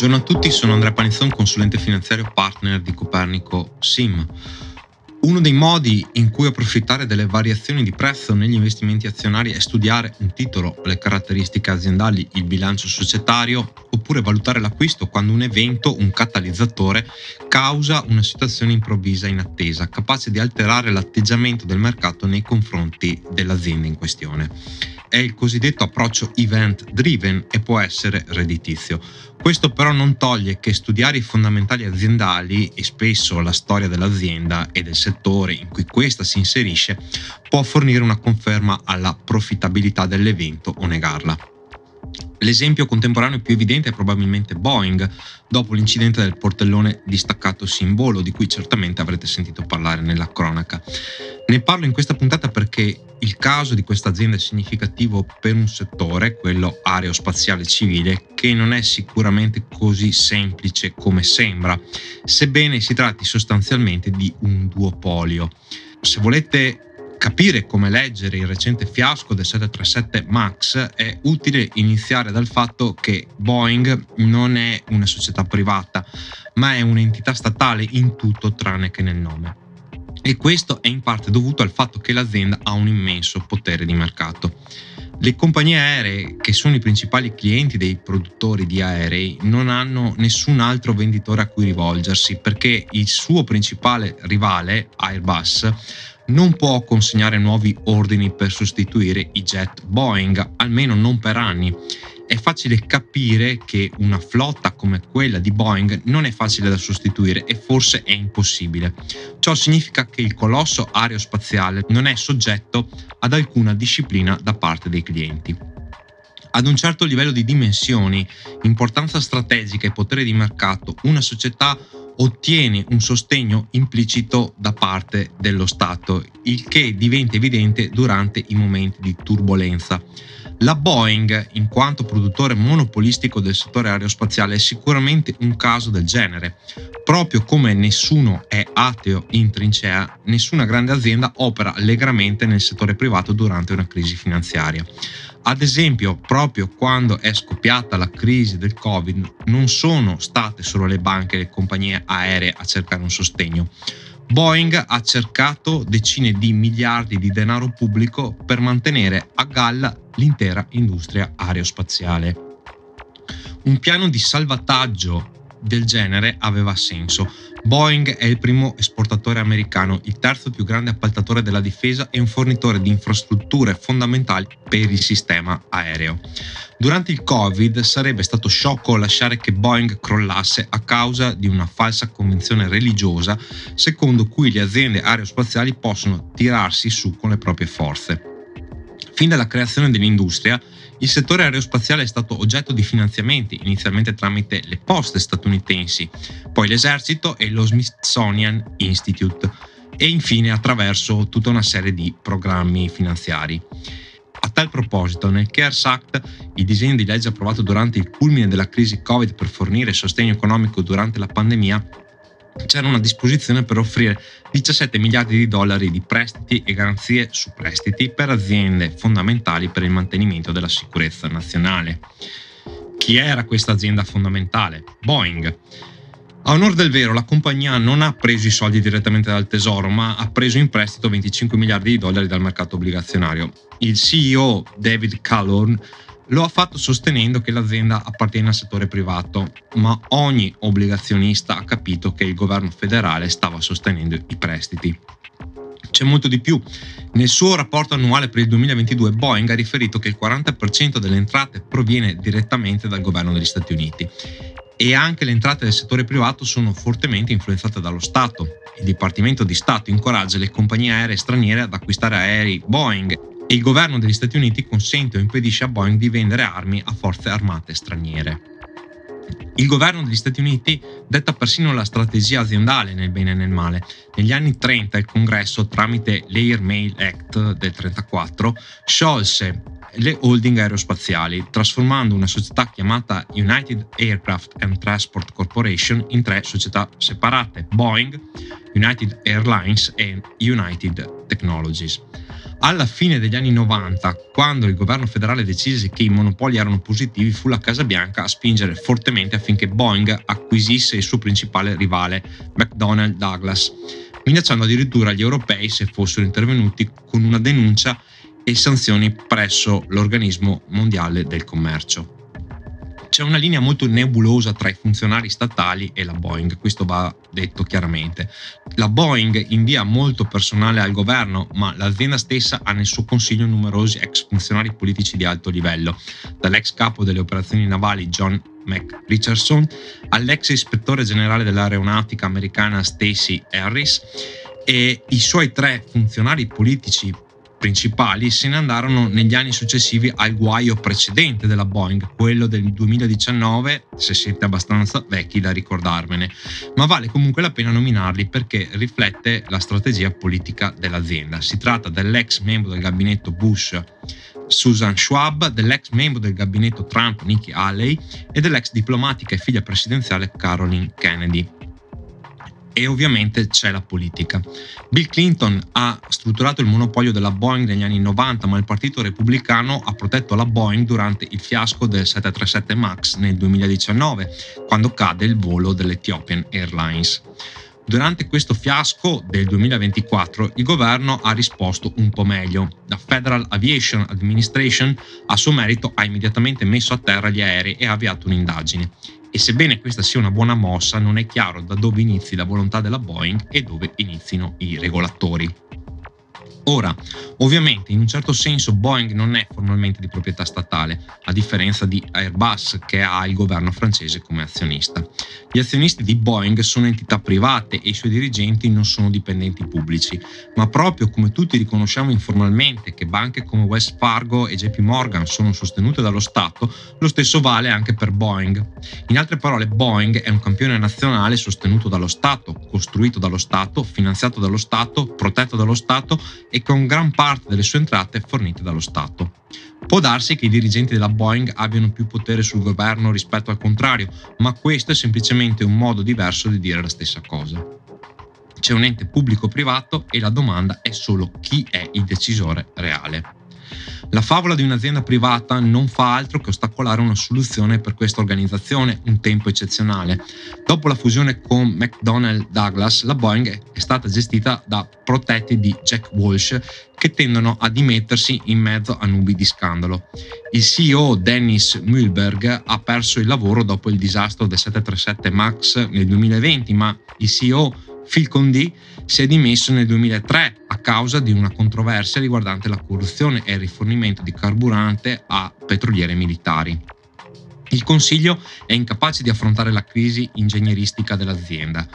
Buongiorno a tutti, sono Andrea Panizzon, consulente finanziario partner di Copernico SIM. Uno dei modi in cui approfittare delle variazioni di prezzo negli investimenti azionari è studiare un titolo, le caratteristiche aziendali, il bilancio societario, oppure valutare l'acquisto quando un evento, un catalizzatore, causa una situazione improvvisa inattesa, capace di alterare l'atteggiamento del mercato nei confronti dell'azienda in questione è il cosiddetto approccio event driven e può essere redditizio. Questo però non toglie che studiare i fondamentali aziendali e spesso la storia dell'azienda e del settore in cui questa si inserisce può fornire una conferma alla profittabilità dell'evento o negarla. L'esempio contemporaneo più evidente è probabilmente Boeing, dopo l'incidente del portellone distaccato simbolo, di cui certamente avrete sentito parlare nella cronaca. Ne parlo in questa puntata perché il caso di questa azienda è significativo per un settore, quello aerospaziale civile, che non è sicuramente così semplice come sembra, sebbene si tratti sostanzialmente di un duopolio. Se volete capire come leggere il recente fiasco del 737 MAX è utile iniziare dal fatto che Boeing non è una società privata, ma è un'entità statale in tutto tranne che nel nome. E questo è in parte dovuto al fatto che l'azienda ha un immenso potere di mercato. Le compagnie aeree, che sono i principali clienti dei produttori di aerei, non hanno nessun altro venditore a cui rivolgersi perché il suo principale rivale, Airbus, non può consegnare nuovi ordini per sostituire i jet Boeing, almeno non per anni. È facile capire che una flotta come quella di Boeing non è facile da sostituire e forse è impossibile. Ciò significa che il colosso aerospaziale non è soggetto ad alcuna disciplina da parte dei clienti. Ad un certo livello di dimensioni, importanza strategica e potere di mercato, una società ottiene un sostegno implicito da parte dello Stato, il che diventa evidente durante i momenti di turbolenza. La Boeing, in quanto produttore monopolistico del settore aerospaziale, è sicuramente un caso del genere. Proprio come nessuno è ateo in trincea, nessuna grande azienda opera allegramente nel settore privato durante una crisi finanziaria. Ad esempio, proprio quando è scoppiata la crisi del Covid, non sono state solo le banche e le compagnie aeree a cercare un sostegno. Boeing ha cercato decine di miliardi di denaro pubblico per mantenere a galla l'intera industria aerospaziale. Un piano di salvataggio del genere aveva senso. Boeing è il primo esportatore americano, il terzo più grande appaltatore della difesa e un fornitore di infrastrutture fondamentali per il sistema aereo. Durante il Covid sarebbe stato sciocco lasciare che Boeing crollasse a causa di una falsa convinzione religiosa secondo cui le aziende aerospaziali possono tirarsi su con le proprie forze. Fin dalla creazione dell'industria, il settore aerospaziale è stato oggetto di finanziamenti, inizialmente tramite le poste statunitensi, poi l'esercito e lo Smithsonian Institute e infine attraverso tutta una serie di programmi finanziari. A tal proposito, nel CARES Act, il disegno di legge approvato durante il culmine della crisi Covid per fornire sostegno economico durante la pandemia, c'era una disposizione per offrire 17 miliardi di dollari di prestiti e garanzie su prestiti per aziende fondamentali per il mantenimento della sicurezza nazionale. Chi era questa azienda fondamentale? Boeing. A onore del vero, la compagnia non ha preso i soldi direttamente dal tesoro, ma ha preso in prestito 25 miliardi di dollari dal mercato obbligazionario. Il CEO David Callorn lo ha fatto sostenendo che l'azienda appartiene al settore privato, ma ogni obbligazionista ha capito che il governo federale stava sostenendo i prestiti. C'è molto di più. Nel suo rapporto annuale per il 2022 Boeing ha riferito che il 40% delle entrate proviene direttamente dal governo degli Stati Uniti e anche le entrate del settore privato sono fortemente influenzate dallo Stato. Il Dipartimento di Stato incoraggia le compagnie aeree straniere ad acquistare aerei Boeing e il governo degli Stati Uniti consente o impedisce a Boeing di vendere armi a forze armate straniere. Il governo degli Stati Uniti detta persino la strategia aziendale nel bene e nel male. Negli anni 30 il Congresso, tramite l'Air Mail Act del 1934, sciolse le holding aerospaziali, trasformando una società chiamata United Aircraft and Transport Corporation in tre società separate, Boeing, United Airlines e United Technologies. Alla fine degli anni 90, quando il governo federale decise che i monopoli erano positivi, fu la Casa Bianca a spingere fortemente affinché Boeing acquisisse il suo principale rivale, McDonnell Douglas, minacciando addirittura gli europei se fossero intervenuti con una denuncia e sanzioni presso l'Organismo Mondiale del Commercio. C'è una linea molto nebulosa tra i funzionari statali e la Boeing, questo va detto chiaramente. La Boeing invia molto personale al governo, ma l'azienda stessa ha nel suo consiglio numerosi ex funzionari politici di alto livello, dall'ex capo delle operazioni navali John Mac Richardson all'ex ispettore generale dell'aeronautica americana Stacy Harris e i suoi tre funzionari politici principali se ne andarono negli anni successivi al guaio precedente della Boeing, quello del 2019, se siete abbastanza vecchi da ricordarvene, ma vale comunque la pena nominarli perché riflette la strategia politica dell'azienda. Si tratta dell'ex membro del gabinetto Bush Susan Schwab, dell'ex membro del gabinetto Trump Nikki Haley e dell'ex diplomatica e figlia presidenziale Caroline Kennedy e ovviamente c'è la politica. Bill Clinton ha strutturato il monopolio della Boeing negli anni 90, ma il Partito Repubblicano ha protetto la Boeing durante il fiasco del 737 MAX nel 2019, quando cade il volo dell'Ethiopian Airlines. Durante questo fiasco del 2024 il governo ha risposto un po' meglio. La Federal Aviation Administration a suo merito ha immediatamente messo a terra gli aerei e ha avviato un'indagine e sebbene questa sia una buona mossa non è chiaro da dove inizi la volontà della Boeing e dove inizino i regolatori. Ora, ovviamente in un certo senso Boeing non è formalmente di proprietà statale, a differenza di Airbus che ha il governo francese come azionista. Gli azionisti di Boeing sono entità private e i suoi dirigenti non sono dipendenti pubblici, ma proprio come tutti riconosciamo informalmente che banche come Wells Fargo e JP Morgan sono sostenute dallo Stato, lo stesso vale anche per Boeing. In altre parole, Boeing è un campione nazionale sostenuto dallo Stato, costruito dallo Stato, finanziato dallo Stato, protetto dallo Stato e con gran parte delle sue entrate fornite dallo Stato. Può darsi che i dirigenti della Boeing abbiano più potere sul governo rispetto al contrario, ma questo è semplicemente un modo diverso di dire la stessa cosa. C'è un ente pubblico-privato e la domanda è solo chi è il decisore reale. La favola di un'azienda privata non fa altro che ostacolare una soluzione per questa organizzazione un tempo eccezionale. Dopo la fusione con McDonnell Douglas, la Boeing è stata gestita da protetti di Jack Walsh che tendono a dimettersi in mezzo a nubi di scandalo. Il CEO Dennis Mühlberg ha perso il lavoro dopo il disastro del 737 MAX nel 2020, ma il CEO Phil Condé si è dimesso nel 2003 a causa di una controversia riguardante la corruzione e il rifornimento di carburante a petroliere militari. Il Consiglio è incapace di affrontare la crisi ingegneristica dell'azienda.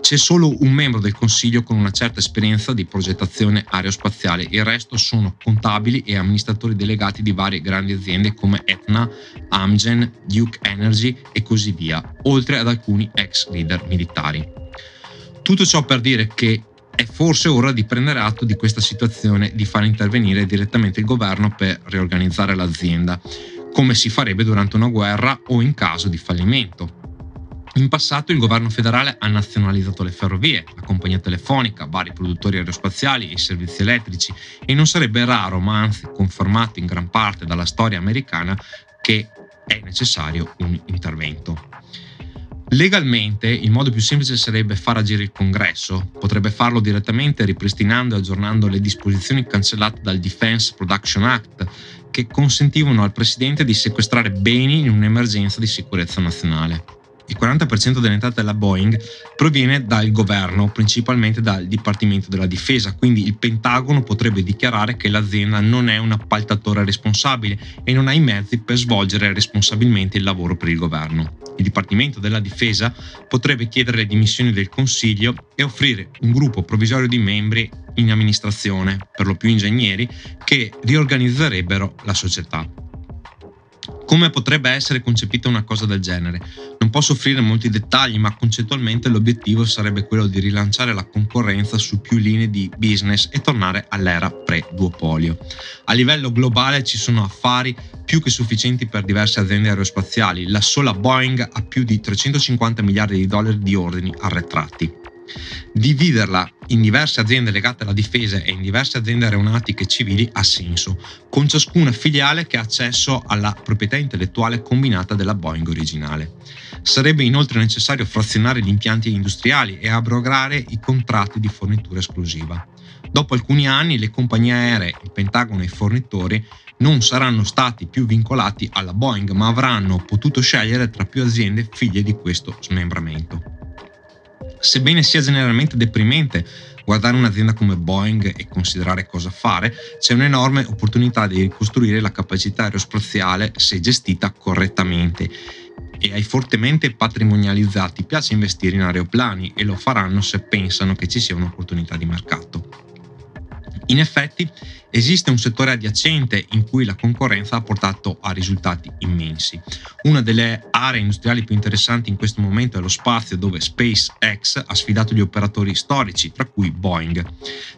C'è solo un membro del Consiglio con una certa esperienza di progettazione aerospaziale, il resto sono contabili e amministratori delegati di varie grandi aziende come Etna, Amgen, Duke Energy e così via, oltre ad alcuni ex leader militari. Tutto ciò per dire che è forse ora di prendere atto di questa situazione, di far intervenire direttamente il governo per riorganizzare l'azienda, come si farebbe durante una guerra o in caso di fallimento. In passato il governo federale ha nazionalizzato le ferrovie, la compagnia telefonica, vari produttori aerospaziali e i servizi elettrici e non sarebbe raro, ma anzi confermato in gran parte dalla storia americana, che è necessario un intervento. Legalmente il modo più semplice sarebbe far agire il congresso, potrebbe farlo direttamente ripristinando e aggiornando le disposizioni cancellate dal Defense Production Act che consentivano al presidente di sequestrare beni in un'emergenza di sicurezza nazionale. Il 40% delle entrate della Boeing proviene dal governo, principalmente dal Dipartimento della Difesa, quindi il Pentagono potrebbe dichiarare che l'azienda non è un appaltatore responsabile e non ha i mezzi per svolgere responsabilmente il lavoro per il governo. Il Dipartimento della Difesa potrebbe chiedere le dimissioni del Consiglio e offrire un gruppo provvisorio di membri in amministrazione, per lo più ingegneri, che riorganizzerebbero la società. Come potrebbe essere concepita una cosa del genere? Non posso offrire molti dettagli, ma concettualmente l'obiettivo sarebbe quello di rilanciare la concorrenza su più linee di business e tornare all'era pre-duopolio. A livello globale ci sono affari più che sufficienti per diverse aziende aerospaziali. La sola Boeing ha più di 350 miliardi di dollari di ordini arretrati. Dividerla in diverse aziende legate alla difesa e in diverse aziende aeronautiche civili ha senso, con ciascuna filiale che ha accesso alla proprietà intellettuale combinata della Boeing originale. Sarebbe inoltre necessario frazionare gli impianti industriali e abrogare i contratti di fornitura esclusiva. Dopo alcuni anni le compagnie aeree, il Pentagono e i fornitori non saranno stati più vincolati alla Boeing, ma avranno potuto scegliere tra più aziende figlie di questo smembramento. Sebbene sia generalmente deprimente guardare un'azienda come Boeing e considerare cosa fare, c'è un'enorme opportunità di ricostruire la capacità aerospaziale se gestita correttamente e ai fortemente patrimonializzati piace investire in aeroplani e lo faranno se pensano che ci sia un'opportunità di mercato. In effetti esiste un settore adiacente in cui la concorrenza ha portato a risultati immensi. Una delle aree industriali più interessanti in questo momento è lo spazio dove SpaceX ha sfidato gli operatori storici, tra cui Boeing.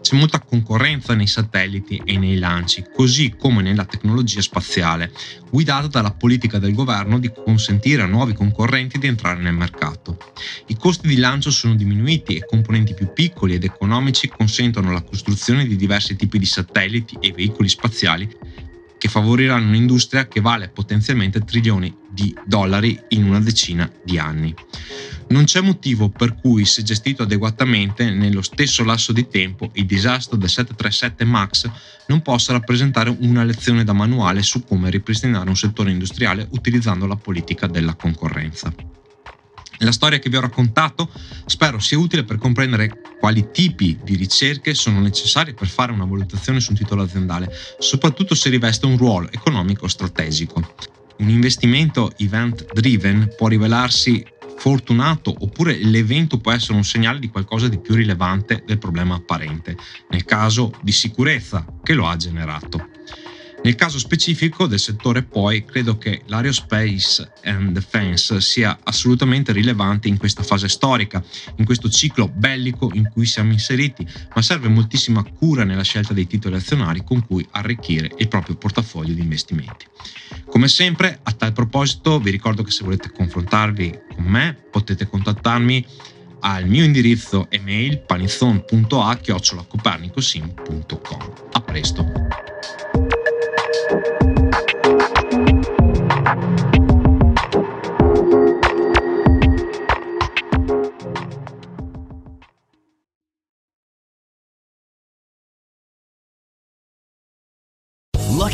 C'è molta concorrenza nei satelliti e nei lanci, così come nella tecnologia spaziale, guidata dalla politica del governo di consentire a nuovi concorrenti di entrare nel mercato. I costi di lancio sono diminuiti e componenti più piccoli ed economici consentono la costruzione di diversi tipi di satelliti e veicoli spaziali che favoriranno un'industria che vale potenzialmente trilioni di dollari in una decina di anni. Non c'è motivo per cui, se gestito adeguatamente nello stesso lasso di tempo, il disastro del 737 MAX non possa rappresentare una lezione da manuale su come ripristinare un settore industriale utilizzando la politica della concorrenza. La storia che vi ho raccontato spero sia utile per comprendere quali tipi di ricerche sono necessarie per fare una valutazione su un titolo aziendale, soprattutto se riveste un ruolo economico strategico. Un investimento event driven può rivelarsi fortunato oppure l'evento può essere un segnale di qualcosa di più rilevante del problema apparente, nel caso di sicurezza che lo ha generato. Nel caso specifico del settore poi credo che l'aerospace and defense sia assolutamente rilevante in questa fase storica, in questo ciclo bellico in cui siamo inseriti, ma serve moltissima cura nella scelta dei titoli azionari con cui arricchire il proprio portafoglio di investimenti. Come sempre, a tal proposito vi ricordo che se volete confrontarvi con me potete contattarmi al mio indirizzo email panizzon.a-copernicosim.com. A presto!